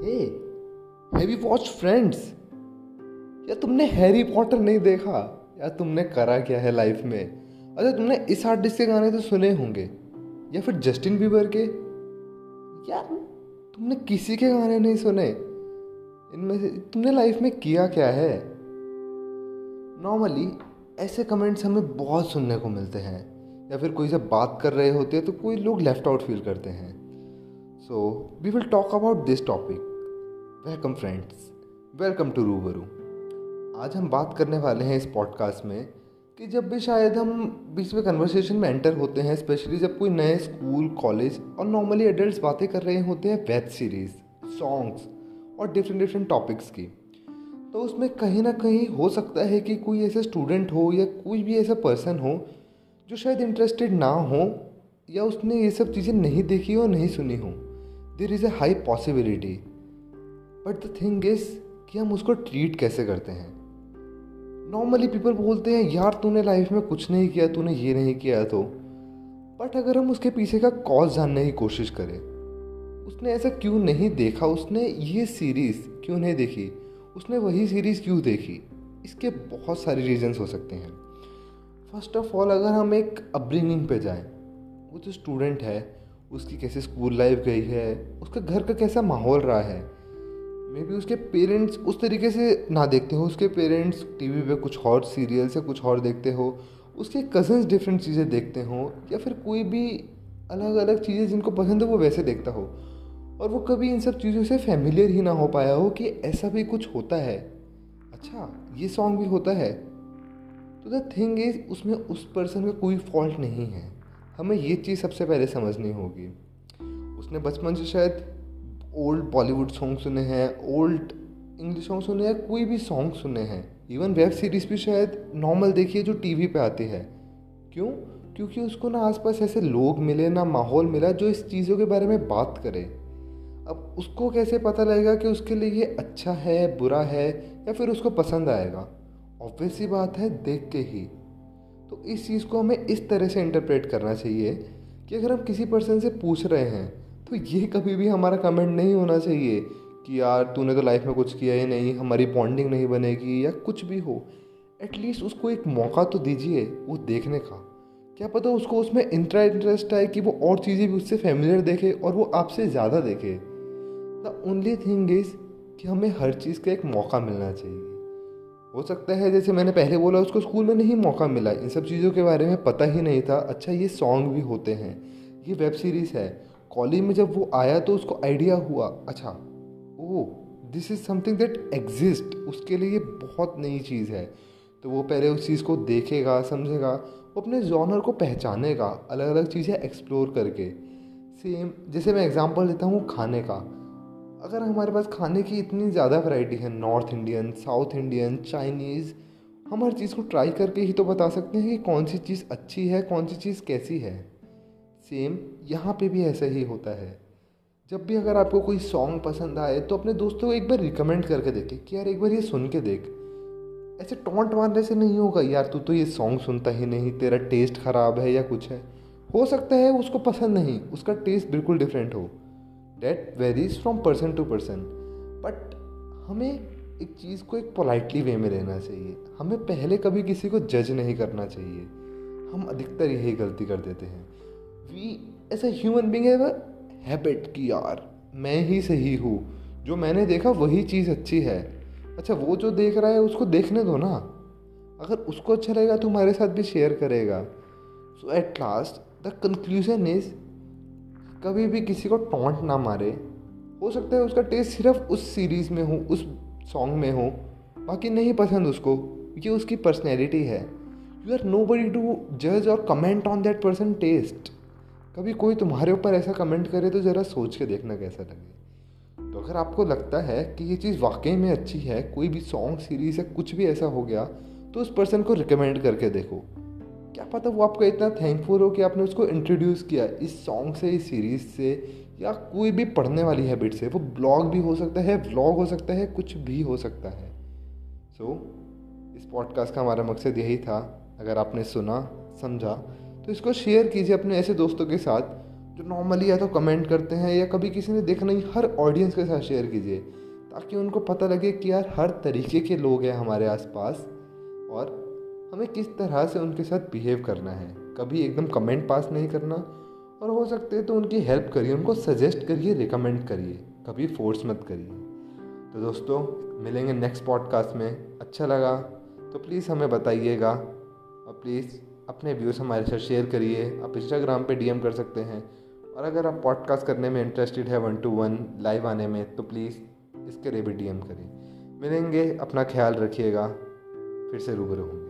Have you watch friends या तुमने Harry Potter नहीं देखा? या तुमने करा क्या है लाइफ में? अच्छा तुमने इस आर्टिस्ट के गाने तो सुने होंगे। या फिर जस्टिन बीबर के? यार, तुमने किसी के गाने नहीं सुने? इनमें से तुमने लाइफ में किया क्या है? नॉर्मली ऐसे कमेंट्स हमें बहुत सुनने को मिलते हैं। या फिर कोई से बात कर रहे होते हैं तो कोई लोग लेफ़्ट आउट फील करते हैं। So we will talk about this topic welcome friends welcome to Rubaru आज हम बात करने वाले हैं इस पॉडकास्ट में कि जब भी शायद हम बीच में कन्वर्सेशन में एंटर होते हैं स्पेशली जब कोई नए स्कूल कॉलेज और नॉर्मली एडल्ट बातें कर रहे होते हैं वेब सीरीज़ सॉन्ग्स और डिफरेंट डिफरेंट टॉपिक्स की तो उसमें कहीं ना कहीं हो सकता है कि कोई ऐसा स्टूडेंट हो या कोई भी ऐसा पर्सन हो जो शायद इंटरेस्टेड ना हो या उसने ये सब चीज़ें नहीं देखी हो नहीं सुनी हो. There is a high possibility but the thing is कि हम उसको ट्रीट कैसे करते हैं? नॉर्मली पीपल बोलते हैं, यार, तूने लाइफ में कुछ नहीं किया, तूने ये नहीं किया तो। बट अगर हम उसके पीछे का कॉज जानने की कोशिश करें, उसने ऐसा क्यों नहीं देखा? उसने ये सीरीज़ क्यों नहीं देखी? उसने वही सीरीज़ क्यों देखी? इसके बहुत सारे रीजंस हो सकते हैं। फ़र्स्ट ऑफ़ ऑल अगर हम एक अपब्रिंगिंग पे जाएँ, वो जो स्टूडेंट है, उसकी कैसे स्कूल लाइफ गई है, उसका घर का कैसा माहौल रहा है मे बी उसके पेरेंट्स उस तरीके से ना देखते हो। उसके पेरेंट्स टीवी पे कुछ और सीरियल्स या कुछ और देखते हो। उसके कज़न्स डिफरेंट चीज़ें देखते हो या फिर कोई भी अलग अलग चीज़ें जिनको पसंद है, वो वैसे देखता हो। और वो कभी इन सब चीज़ों से फैमिलियर ही ना हो पाया हो कि ऐसा भी कुछ होता है। अच्छा ये सॉन्ग भी होता है। तो द थिंग इज़ उसमें उस पर्सन का कोई फॉल्ट नहीं है। हमें ये चीज़ सबसे पहले समझनी होगी। उसने बचपन से शायद ओल्ड बॉलीवुड सॉन्ग सुने हैं, ओल्ड इंग्लिश सॉन्ग सुने हैं, कोई भी सॉन्ग सुने हैं। इवन वेब सीरीज़ भी शायद नॉर्मल देखिए जो टीवी पे आती है। क्यों? क्योंकि उसको ना आसपास ऐसे लोग मिले, ना माहौल मिला जो इस चीज़ों के बारे में बात करे। अब उसको कैसे पता लगेगा कि उसके लिए ये अच्छा है, बुरा है, या फिर उसको पसंद आएगा? ऑब्वियस सी बात है, देख के ही। तो इस चीज़ को हमें इस तरह से इंटरप्रेट करना चाहिए कि अगर हम किसी पर्सन से पूछ रहे हैं तो ये कभी भी हमारा कमेंट नहीं होना चाहिए कि यार तूने तो लाइफ में कुछ किया ही नहीं, हमारी बॉन्डिंग नहीं बनेगी या कुछ भी हो। एटलीस्ट उसको एक मौका तो दीजिए, वो देखने का। क्या पता उसको उसमें इंट्रा इंटरेस्ट आए कि वो और चीज़ें भी उससे फेमिलियर देखे और वो आपसे ज़्यादा देखे। द ओनली थिंग इज़ कि हमें हर चीज़ का एक मौका मिलना चाहिए। हो सकता है जैसे मैंने पहले बोला, उसको स्कूल में नहीं मौका मिला। इन सब चीज़ों के बारे में पता ही नहीं था। अच्छा ये सॉन्ग भी होते हैं। ये वेब सीरीज़ है। कॉलेज में जब वो आया तो उसको आइडिया हुआ अच्छा ओ this is something that exist उसके लिए बहुत नई चीज़ है। तो वो पहले उस चीज़ को देखेगा, समझेगा वो अपने जॉनर को पहचानेगा अलग अलग चीज़ें एक्सप्लोर करके। सेम जैसे मैं एग्जांपल लेता हूँ खाने का। अगर हमारे पास खाने की इतनी ज़्यादा वैरायटी है North Indian South Indian Chinese हम हर चीज़ को ट्राई करके ही तो बता सकते हैं कि कौन सी चीज़ अच्छी है, कौन सी चीज़ कैसी है। सेम यहाँ पे भी ऐसा ही होता है। जब भी अगर आपको कोई सॉन्ग पसंद आए तो अपने दोस्तों को एक बार रिकमेंड करके देखें कि यार एक बार ये सुन के देख। ऐसे टोंट मारने से नहीं होगा, यार तू तो ये सॉन्ग सुनता ही नहीं, तेरा टेस्ट ख़राब है या कुछ है। हो सकता है उसको पसंद नहीं, उसका टेस्ट बिल्कुल डिफरेंट हो। That varies from person to person but हमें एक चीज़ को एक पोलाइटली वे में लेना चाहिए। हमें पहले कभी किसी को जज नहीं करना चाहिए। हम अधिकतर यही गलती कर देते हैं। We as human being habit कि यार, मैं ही सही हूँ। जो मैंने देखा, वही चीज़ अच्छी है। अच्छा वो जो देख रहा है, उसको देखने दो ना। अगर उसको अच्छा लगेगा तो हमारे साथ भी शेयर करेगा। So at last the conclusion is कभी भी किसी को टॉन्ट ना मारे। हो सकता है उसका टेस्ट सिर्फ़ उस सीरीज़ में हो, उस सॉन्ग में हो। बाकी नहीं पसंद उसको। ये उसकी पर्सनैलिटी है। You are nobody to जज और comment on that person taste कभी कोई तुम्हारे ऊपर ऐसा कमेंट करे तो ज़रा सोच के देखना कैसा लगे। तो अगर आपको लगता है कि ये चीज़ वाकई में अच्छी है कोई भी सॉन्ग सीरीज़ या कुछ भी ऐसा हो गया तो उस पर्सन को रिकमेंड करके देखो। क्या पता वो आपका इतना थैंकफुल हो कि आपने उसको इंट्रोड्यूस किया इस सॉन्ग से इस सीरीज़ से या कोई भी पढ़ने वाली हैबिट से। वो ब्लॉग भी हो सकता है व्लॉग हो सकता है कुछ भी हो सकता है। सो so, इस पॉडकास्ट का हमारा मकसद यही था। अगर आपने सुना समझा तो इसको शेयर कीजिए अपने ऐसे दोस्तों के साथ, जो नॉर्मली या तो कमेंट करते हैं या कभी किसी ने देखा नहीं, हर ऑडियंस के साथ शेयर कीजिए, ताकि उनको पता लगे कि यार हर तरीके के लोग हैं हमारे आसपास, और हमें किस तरह से उनके साथ बिहेव करना है। कभी एकदम कमेंट पास नहीं करना, और हो सकते है तो उनकी हेल्प करिए, उनको सजेस्ट करिए रिकमेंड करिए, कभी फोर्स मत करिए। तो दोस्तों, मिलेंगे नेक्स्ट पॉडकास्ट में। अच्छा लगा तो प्लीज़ हमें बताइएगा, और प्लीज़ अपने व्यूज़ हमारे साथ शेयर करिए। आप इंस्टाग्राम पे डीएम कर सकते हैं। और अगर आप पॉडकास्ट करने में इंटरेस्टेड है वन टू वन लाइव आने में तो प्लीज़ इसके लिए भी डीएम करें मिलेंगे। अपना ख्याल रखिएगा। फिर से रूबरू होंगे।